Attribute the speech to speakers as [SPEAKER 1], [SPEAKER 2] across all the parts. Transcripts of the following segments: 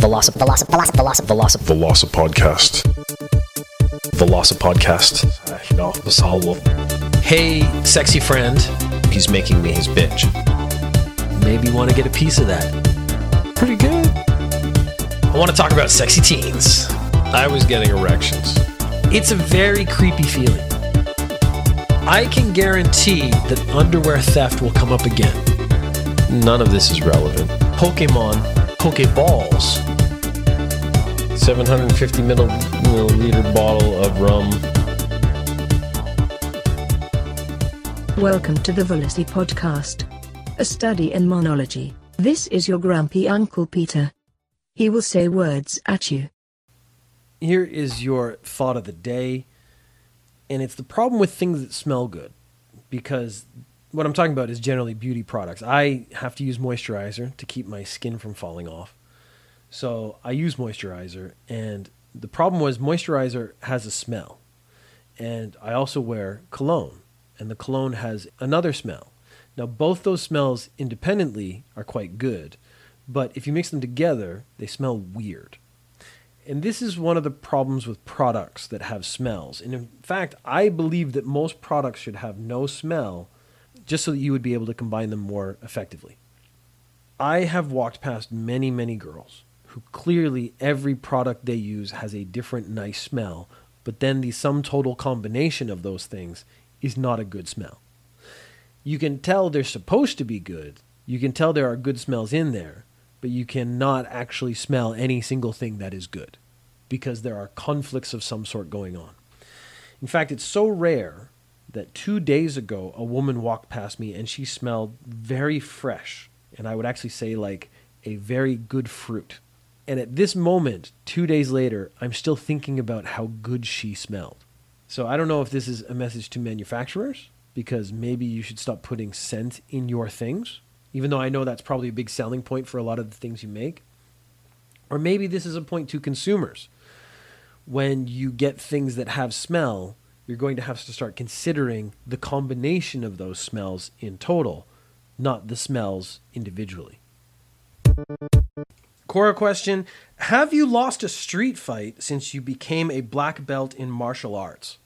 [SPEAKER 1] Veloci Veloci Veloci Veloci Veloci
[SPEAKER 2] Velocipodcast. Velocipodcast. Ja, besalvo.
[SPEAKER 3] Hey, sexy friend,
[SPEAKER 2] He's making me his bitch.
[SPEAKER 3] maybe you want to get a piece of that. Pretty good. I want to talk about sexy teens.
[SPEAKER 2] I was getting erections.
[SPEAKER 3] It's a very creepy feeling. I can guarantee that underwear theft will come up again.
[SPEAKER 2] None of this is relevant.
[SPEAKER 3] Pokemon, Pokeballs.
[SPEAKER 2] 750 milliliter bottle of rum.
[SPEAKER 4] Welcome to the Velocipodcast, a study in monology. This is your grumpy Uncle Peter. He will say words at you.
[SPEAKER 3] Here is your thought of the day. And it's the problem with things that smell good. Because what I'm talking about is generally beauty products. I have to use moisturizer to keep my skin from falling off. So I use moisturizer. And the problem was moisturizer has a smell. And I also wear cologne. And the cologne has another smell. Now, both those smells independently are quite good. But if you mix them together, they smell weird. And this is one of the problems with products that have smells. And in fact, I believe that most products should have no smell just so that you would be able to combine them more effectively. I have walked past many, many girls who clearly every product they use has a different nice smell, but then the sum total combination of those things is not a good smell. You can tell they're supposed to be good, you can tell there are good smells in there, but you cannot actually smell any single thing that is good because there are conflicts of some sort going on. In fact, it's so rare that two days ago a woman walked past me and she smelled very fresh. And I would actually say like a very good fruit. And at this moment, two days later, I'm still thinking about how good she smelled. So I don't know if this is a message to manufacturers because maybe you should stop putting scent in your things, even though I know that's probably a big selling point for a lot of the things you make. Or maybe this is a point to consumers. When you get things that have smell, you're going to have to start considering the combination of those smells in total, not the smells individually. Quora question Have you lost a street fight since you became a black belt in martial arts?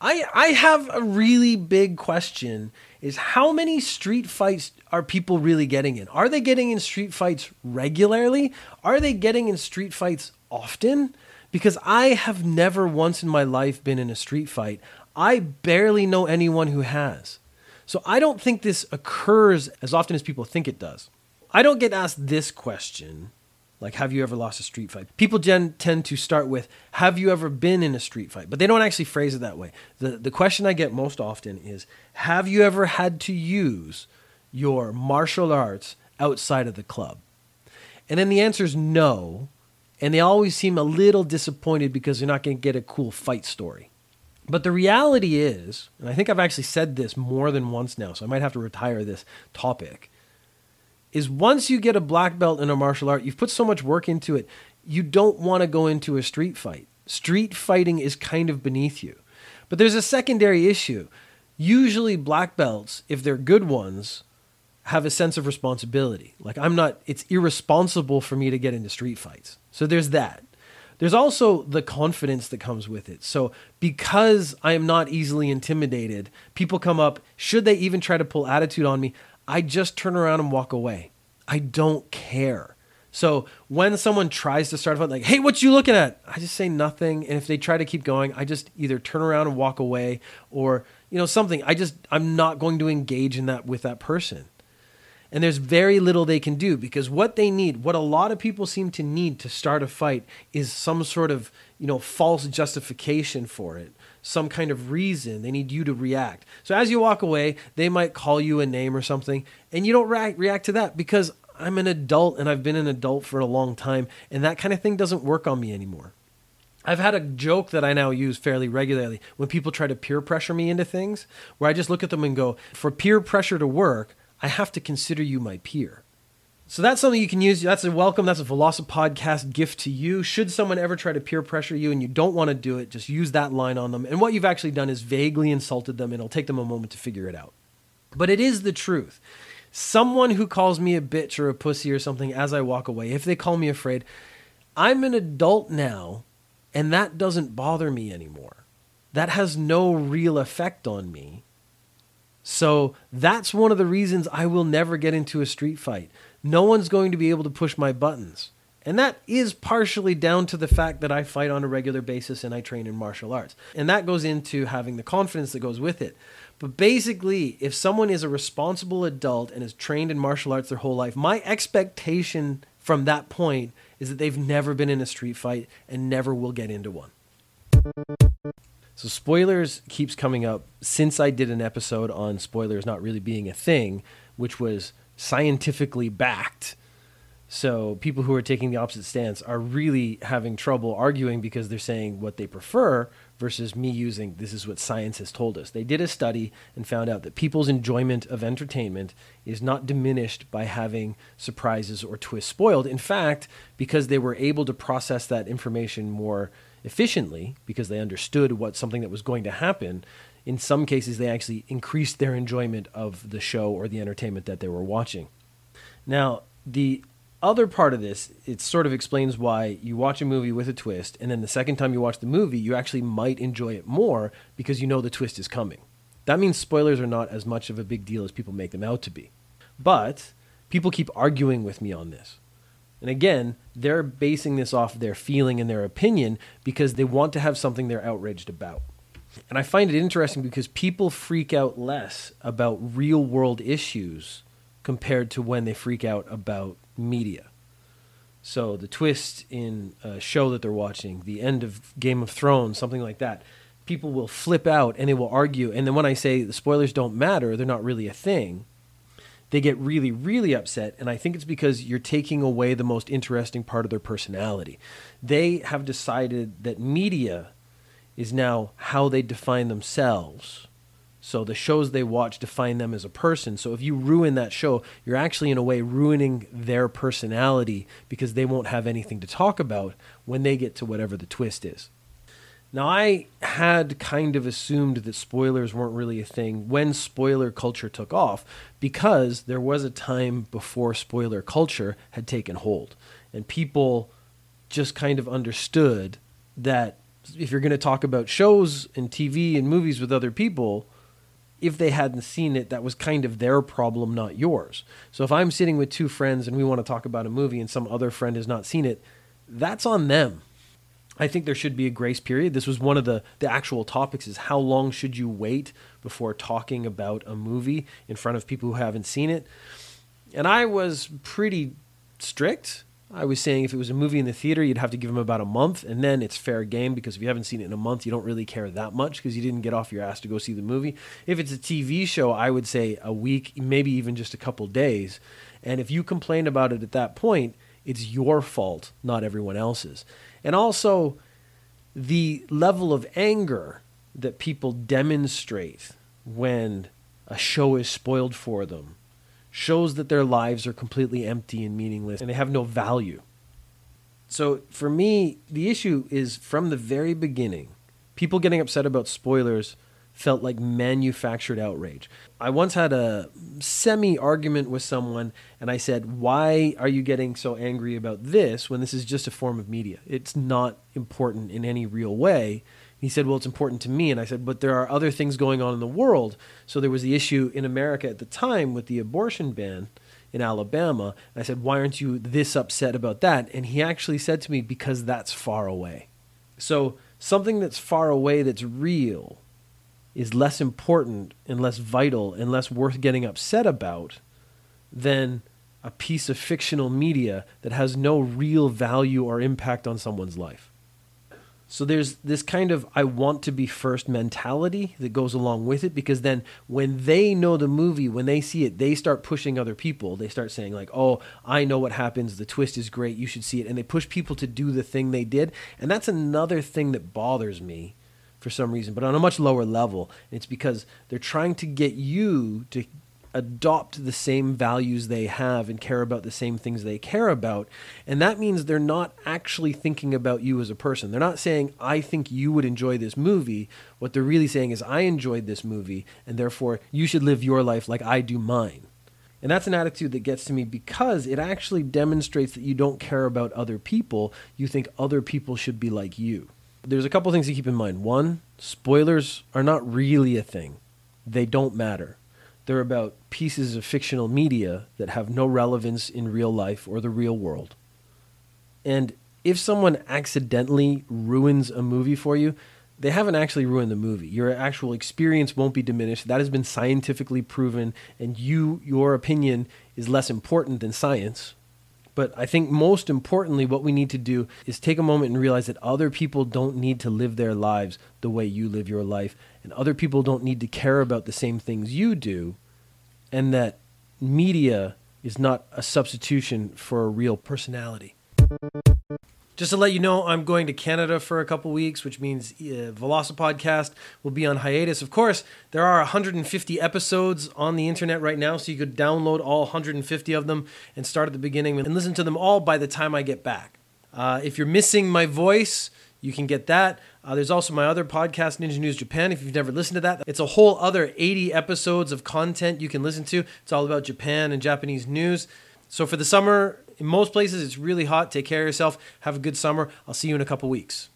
[SPEAKER 3] I, I have a really big question is how many street fights are people really getting in? Are they getting in street fights regularly? Are they getting in street fights often? Because I have never once in my life been in a street fight. I barely know anyone who has. So I don't think this occurs as often as people think it does. I don't get asked this question, like, have you ever lost a street fight? People gen- tend to start with, have you ever been in a street fight? But they don't actually phrase it that way. The, the question I get most often is, have you ever had to use your martial arts outside of the club? And then the answer is no. And they always seem a little disappointed because they're not going to get a cool fight story. But the reality is, and I think I've actually said this more than once now, so I might have to retire this topic, is once you get a black belt in a martial art, you've put so much work into it, you don't want to go into a street fight. Street fighting is kind of beneath you. But there's a secondary issue. Usually, black belts, if they're good ones, have a sense of responsibility. Like, I'm not, it's irresponsible for me to get into street fights. So there's that. There's also the confidence that comes with it. So, because I am not easily intimidated, people come up, should they even try to pull attitude on me, I just turn around and walk away. I don't care. So, when someone tries to start a fight, like, hey, what you looking at? I just say nothing. And if they try to keep going, I just either turn around and walk away or, you know, something. I just, I'm not going to engage in that with that person. And there's very little they can do because what they need, what a lot of people seem to need to start a fight is some sort of, you know, false justification for it, some kind of reason. They need you to react. So as you walk away, they might call you a name or something, and you don't react, react to that because I'm an adult and I've been an adult for a long time, and that kind of thing doesn't work on me anymore. I've had a joke that I now use fairly regularly when people try to peer pressure me into things, where I just look at them and go, for peer pressure to work, I have to consider you my peer. So that's something you can use. That's a welcome. That's a Velocipodcast gift to you. Should someone ever try to peer pressure you and you don't want to do it, just use that line on them. And what you've actually done is vaguely insulted them, and it'll take them a moment to figure it out. But it is the truth. someone who calls me a bitch or a pussy or something as I walk away, if they call me afraid, I'm an adult now and that doesn't bother me anymore. That has no real effect on me. So that's one of the reasons I will never get into a street fight. No one's going to be able to push my buttons. And that is partially down to the fact that I fight on a regular basis and I train in martial arts. And that goes into having the confidence that goes with it. But basically, if someone is a responsible adult and has trained in martial arts their whole life, my expectation from that point is that they've never been in a street fight and never will get into one. So spoilers keeps coming up since I did an episode on spoilers not really being a thing, which was scientifically backed. So people who are taking the opposite stance are really having trouble arguing because they're saying what they prefer versus me using this is what science has told us. They did a study and found out that people's enjoyment of entertainment is not diminished by having surprises or twists spoiled. In fact, because they were able to process that information more efficiently because they understood what something that was going to happen, in some cases they actually increased their enjoyment of the show or the entertainment that they were watching. Now, the other part of this, it sort of explains why you watch a movie with a twist, and then the second time you watch the movie, you actually might enjoy it more because you know the twist is coming. That means spoilers are not as much of a big deal as people make them out to be. But people keep arguing with me on this. And again, they're basing this off their feeling and their opinion because they want to have something they're outraged about. And I find it interesting because people freak out less about real world issues compared to when they freak out about media. So the twist in a show that they're watching, the end of Game of Thrones, something like that, people will flip out and they will argue. And then when I say the spoilers don't matter, they're not really a thing, they get really, really upset. And I think it's because you're taking away the most interesting part of their personality. They have decided that media is now how they define themselves. So the shows they watch define them as a person. So if you ruin that show, you're actually in a way ruining their personality because they won't have anything to talk about when they get to whatever the twist is. Now, I had kind of assumed that spoilers weren't really a thing when spoiler culture took off because there was a time before spoiler culture had taken hold. And people just kind of understood that if you're going to talk about shows and TV and movies with other people, if they hadn't seen it, that was kind of their problem, not yours. So if I'm sitting with two friends and we want to talk about a movie and some other friend has not seen it, that's on them I think there should be a grace period. This was one of the, the actual topics is how long should you wait before talking about a movie in front of people who haven't seen it? And I was pretty strict. I was saying if it was a movie in the theater, you'd have to give them about a month, and then it's fair game because if you haven't seen it in a month, you don't really care that much because you didn't get off your ass to go see the movie. If it's a TV show, I would say a week, maybe even just a couple days. And if you complain about it at that point, it's your fault, not everyone else's. And also the level of anger that people demonstrate when a show is spoiled for them shows that their lives are completely empty and meaningless and they have no value. So for me, the issue is from the very beginning, people getting upset about spoilers felt like manufactured outrage. I once had a semi argument with someone, and I said, Why are you getting so angry about this when this is just a form of media? It's not important in any real way. He said, Well, it's important to me. And I said, But there are other things going on in the world. So there was the issue in America at the time with the abortion ban in Alabama. And I said, Why aren't you this upset about that? And he actually said to me, Because that's far away. So something that's far away that's real is less important and less vital and less worth getting upset about than a piece of fictional media that has no real value or impact on someone's life. So there's this kind of I want to be first mentality that goes along with it because then when they know the movie, when they see it, they start pushing other people. They start saying like, "Oh, I know what happens. The twist is great. You should see it." And they push people to do the thing they did. And that's another thing that bothers me for some reason, but on a much lower level. It's because they're trying to get you to adopt the same values they have and care about the same things they care about. And that means they're not actually thinking about you as a person. They're not saying, I think you would enjoy this movie. What they're really saying is, I enjoyed this movie, and therefore you should live your life like I do mine. And that's an attitude that gets to me because it actually demonstrates that you don't care about other people. You think other people should be like you. There's a couple things to keep in mind. One, spoilers are not really a thing, they don't matter. They're about pieces of fictional media that have no relevance in real life or the real world. And if someone accidentally ruins a movie for you, they haven't actually ruined the movie. Your actual experience won't be diminished. That has been scientifically proven, and you, your opinion is less important than science. But I think most importantly, what we need to do is take a moment and realize that other people don't need to live their lives the way you live your life, and other people don't need to care about the same things you do, and that media is not a substitution for a real personality. Just to let you know, I'm going to Canada for a couple weeks, which means uh, Velocipodcast will be on hiatus. Of course, there are 150 episodes on the internet right now, so you could download all 150 of them and start at the beginning and listen to them all by the time I get back. Uh, if you're missing my voice, you can get that. Uh, there's also my other podcast, Ninja News Japan. If you've never listened to that, it's a whole other 80 episodes of content you can listen to. It's all about Japan and Japanese news. So for the summer, in most places, it's really hot. Take care of yourself. Have a good summer. I'll see you in a couple weeks.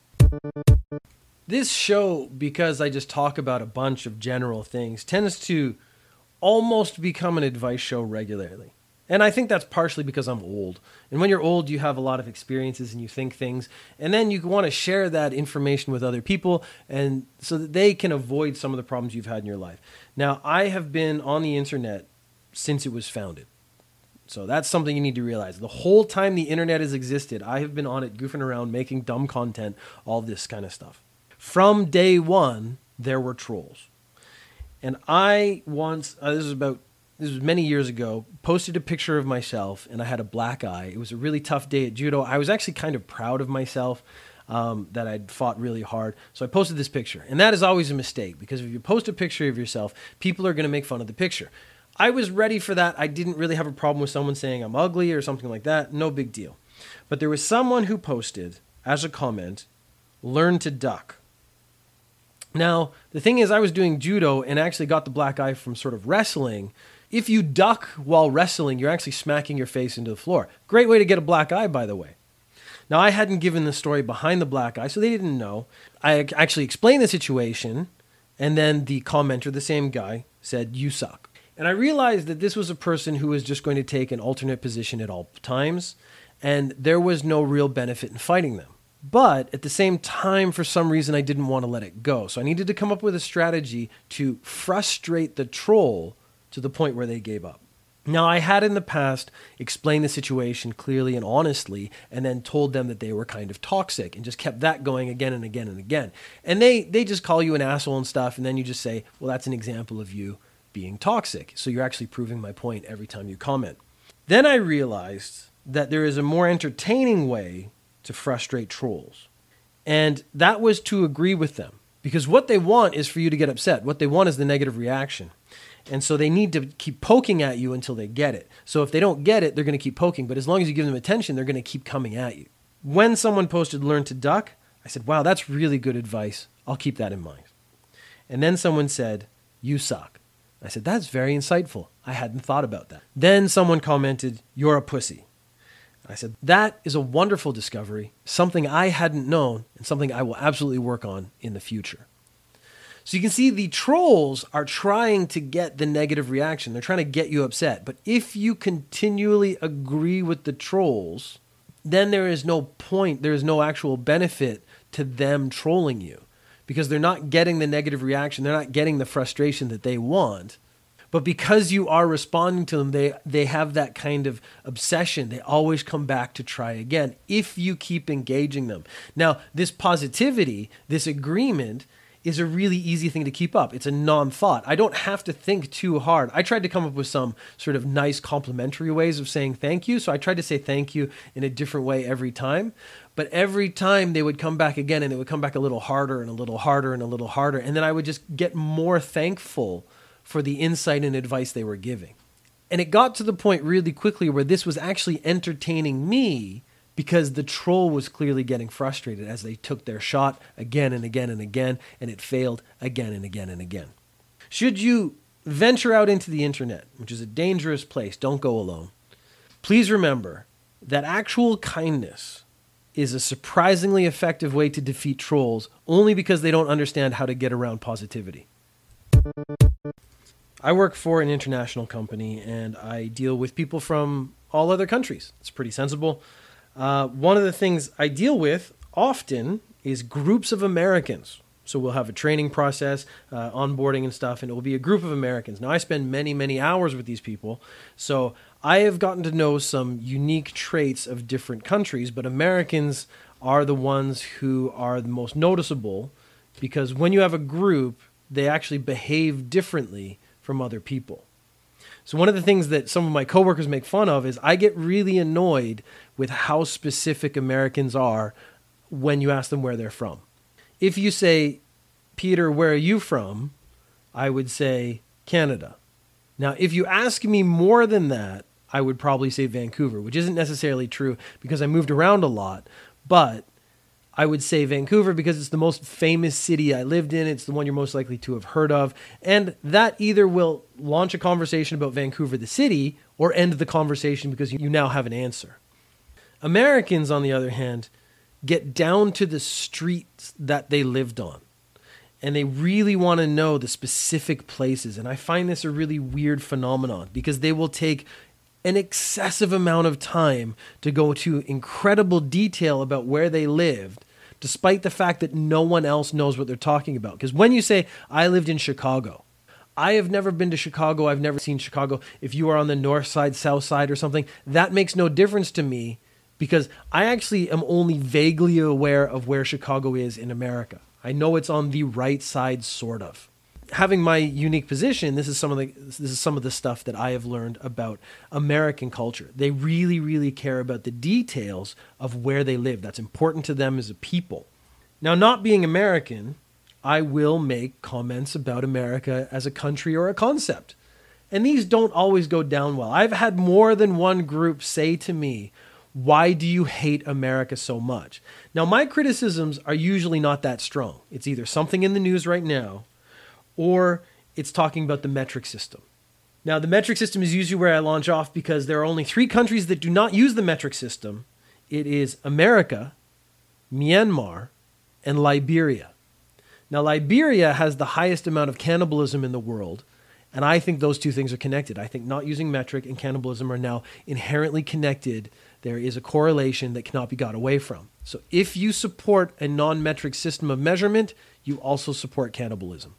[SPEAKER 3] This show, because I just talk about a bunch of general things, tends to almost become an advice show regularly. And I think that's partially because I'm old. And when you're old, you have a lot of experiences and you think things. And then you want to share that information with other people and so that they can avoid some of the problems you've had in your life. Now, I have been on the internet since it was founded. So that's something you need to realize. The whole time the internet has existed, I have been on it goofing around, making dumb content, all this kind of stuff. From day one, there were trolls. And I once, uh, this was about, this was many years ago, posted a picture of myself and I had a black eye. It was a really tough day at judo. I was actually kind of proud of myself um, that I'd fought really hard. So I posted this picture. And that is always a mistake because if you post a picture of yourself, people are going to make fun of the picture. I was ready for that. I didn't really have a problem with someone saying I'm ugly or something like that. No big deal. But there was someone who posted as a comment, learn to duck. Now, the thing is, I was doing judo and actually got the black eye from sort of wrestling. If you duck while wrestling, you're actually smacking your face into the floor. Great way to get a black eye, by the way. Now, I hadn't given the story behind the black eye, so they didn't know. I actually explained the situation, and then the commenter, the same guy, said, You suck. And I realized that this was a person who was just going to take an alternate position at all times, and there was no real benefit in fighting them. But at the same time, for some reason, I didn't want to let it go. So I needed to come up with a strategy to frustrate the troll to the point where they gave up. Now, I had in the past explained the situation clearly and honestly, and then told them that they were kind of toxic and just kept that going again and again and again. And they, they just call you an asshole and stuff, and then you just say, well, that's an example of you being toxic. So you're actually proving my point every time you comment. Then I realized that there is a more entertaining way to frustrate trolls. And that was to agree with them. Because what they want is for you to get upset. What they want is the negative reaction. And so they need to keep poking at you until they get it. So if they don't get it, they're going to keep poking. But as long as you give them attention, they're going to keep coming at you. When someone posted learn to duck, I said, wow, that's really good advice. I'll keep that in mind. And then someone said, you suck. I said, That's very insightful. I hadn't thought about that. Then someone commented, You're a pussy. I said, That is a wonderful discovery, something I hadn't known, and something I will absolutely work on in the future. So you can see the trolls are trying to get the negative reaction. They're trying to get you upset. But if you continually agree with the trolls, then there is no point, there is no actual benefit to them trolling you because they're not getting the negative reaction, they're not getting the frustration that they want. But because you are responding to them, they, they have that kind of obsession. They always come back to try again if you keep engaging them. Now, this positivity, this agreement, is a really easy thing to keep up. It's a non thought. I don't have to think too hard. I tried to come up with some sort of nice complimentary ways of saying thank you. So I tried to say thank you in a different way every time. But every time they would come back again and it would come back a little harder and a little harder and a little harder. And then I would just get more thankful for the insight and advice they were giving. And it got to the point really quickly where this was actually entertaining me because the troll was clearly getting frustrated as they took their shot again and again and again, and it failed again and again and again. Should you venture out into the internet, which is a dangerous place, don't go alone. Please remember that actual kindness is a surprisingly effective way to defeat trolls only because they don't understand how to get around positivity. I work for an international company and I deal with people from all other countries. It's pretty sensible. Uh, one of the things I deal with often is groups of Americans. So we'll have a training process, uh, onboarding and stuff, and it will be a group of Americans. Now, I spend many, many hours with these people. So I have gotten to know some unique traits of different countries, but Americans are the ones who are the most noticeable because when you have a group, they actually behave differently from other people. So one of the things that some of my coworkers make fun of is I get really annoyed with how specific Americans are when you ask them where they're from. If you say, "Peter, where are you from?" I would say Canada. Now, if you ask me more than that, I would probably say Vancouver, which isn't necessarily true because I moved around a lot, but I would say Vancouver because it's the most famous city I lived in. It's the one you're most likely to have heard of. And that either will launch a conversation about Vancouver, the city, or end the conversation because you now have an answer. Americans, on the other hand, get down to the streets that they lived on. And they really want to know the specific places. And I find this a really weird phenomenon because they will take an excessive amount of time to go to incredible detail about where they lived despite the fact that no one else knows what they're talking about. Because when you say, I lived in Chicago, I have never been to Chicago, I've never seen Chicago. If you are on the north side, south side, or something, that makes no difference to me because I actually am only vaguely aware of where Chicago is in America. I know it's on the right side, sort of having my unique position, this is some of the this is some of the stuff that I have learned about American culture. They really, really care about the details of where they live. That's important to them as a people. Now, not being American, I will make comments about America as a country or a concept. And these don't always go down well. I've had more than one group say to me, why do you hate America so much? Now, my criticisms are usually not that strong. It's either something in the news right now or it's talking about the metric system. Now, the metric system is usually where I launch off because there are only three countries that do not use the metric system it is America, Myanmar, and Liberia. Now, Liberia has the highest amount of cannibalism in the world, and I think those two things are connected. I think not using metric and cannibalism are now inherently connected. There is a correlation that cannot be got away from. So, if you support a non metric system of measurement, you also support cannibalism.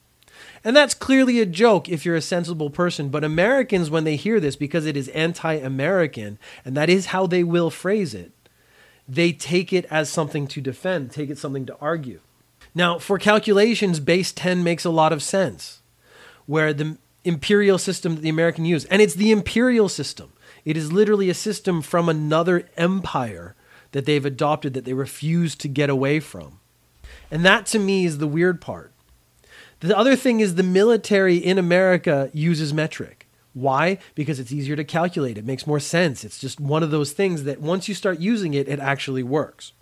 [SPEAKER 3] And that's clearly a joke if you're a sensible person. But Americans, when they hear this, because it is anti American, and that is how they will phrase it, they take it as something to defend, take it something to argue. Now, for calculations, base 10 makes a lot of sense, where the imperial system that the American use, and it's the imperial system. It is literally a system from another empire that they've adopted that they refuse to get away from. And that to me is the weird part. The other thing is the military in America uses metric. Why? Because it's easier to calculate. It makes more sense. It's just one of those things that once you start using it, it actually works.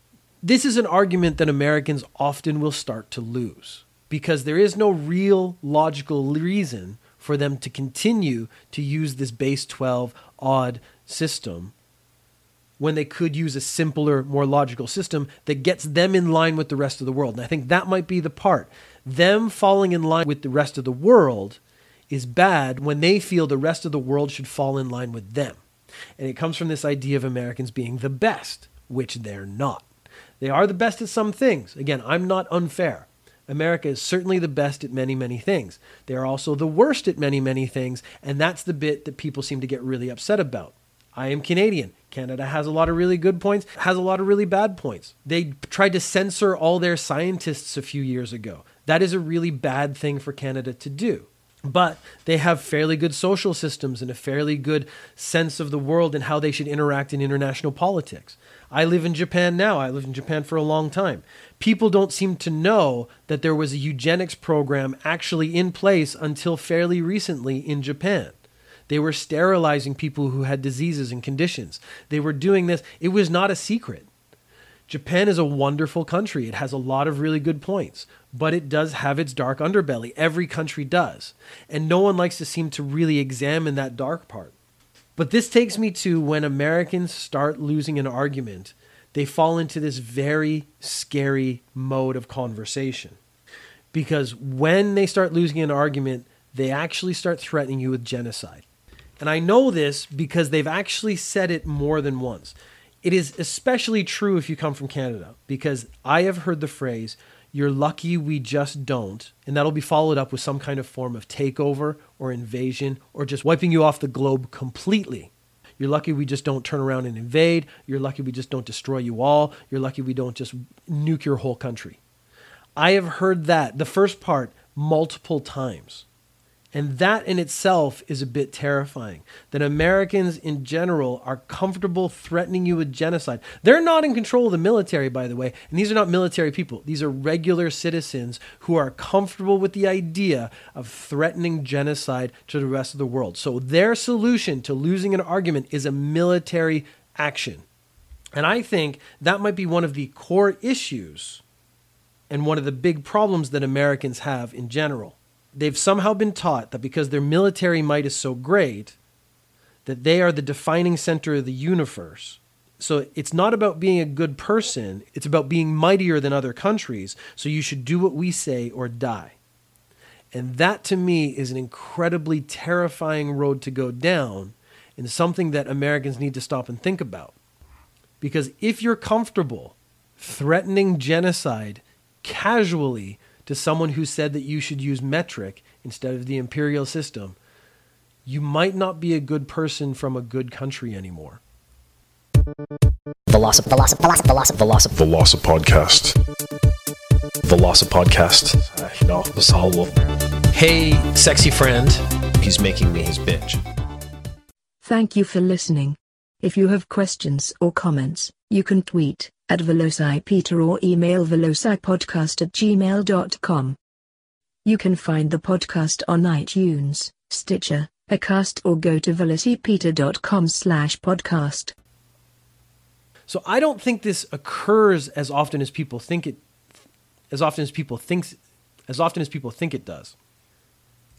[SPEAKER 3] This is an argument that Americans often will start to lose because there is no real logical reason for them to continue to use this base 12 odd system when they could use a simpler, more logical system that gets them in line with the rest of the world. And I think that might be the part them falling in line with the rest of the world is bad when they feel the rest of the world should fall in line with them. And it comes from this idea of Americans being the best, which they're not. They are the best at some things. Again, I'm not unfair. America is certainly the best at many, many things. They are also the worst at many, many things, and that's the bit that people seem to get really upset about. I am Canadian. Canada has a lot of really good points, has a lot of really bad points. They tried to censor all their scientists a few years ago. That is a really bad thing for Canada to do. But they have fairly good social systems and a fairly good sense of the world and how they should interact in international politics. I live in Japan now. I lived in Japan for a long time. People don't seem to know that there was a eugenics program actually in place until fairly recently in Japan. They were sterilizing people who had diseases and conditions. They were doing this. It was not a secret. Japan is a wonderful country. It has a lot of really good points, but it does have its dark underbelly. Every country does. And no one likes to seem to really examine that dark part. But this takes me to when Americans start losing an argument, they fall into this very scary mode of conversation. Because when they start losing an argument, they actually start threatening you with genocide. And I know this because they've actually said it more than once. It is especially true if you come from Canada, because I have heard the phrase, you're lucky we just don't, and that'll be followed up with some kind of form of takeover or invasion or just wiping you off the globe completely. You're lucky we just don't turn around and invade. You're lucky we just don't destroy you all. You're lucky we don't just nuke your whole country. I have heard that, the first part, multiple times. And that in itself is a bit terrifying. That Americans in general are comfortable threatening you with genocide. They're not in control of the military, by the way. And these are not military people. These are regular citizens who are comfortable with the idea of threatening genocide to the rest of the world. So their solution to losing an argument is a military action. And I think that might be one of the core issues and one of the big problems that Americans have in general they've somehow been taught that because their military might is so great, that they are the defining center of the universe. So it's not about being a good person, it's about being mightier than other countries. So you should do what we say or die. And that to me is an incredibly terrifying road to go down and something that Americans need to stop and think about. Because if you're comfortable threatening genocide casually to someone who said that you should use metric instead of the imperial system, you might not be a good person from a good country anymore.
[SPEAKER 1] Velocip, Velocip, Velocip, Velocip, Velocip.
[SPEAKER 5] Velocip Podcast.
[SPEAKER 2] Velocip podcast. No, Vasalvo. Hey, sexy friend. He's making me his bitch.
[SPEAKER 4] Thank you for listening. If you have questions or comments, you can tweet at VelociPeter or email velocipodcast at gmail.com. You can find the podcast on iTunes, Stitcher, Acast or go to velocipeter.com slash podcast.
[SPEAKER 3] So I don't think this occurs as often as people think it as often as people thinks as often as people think it does.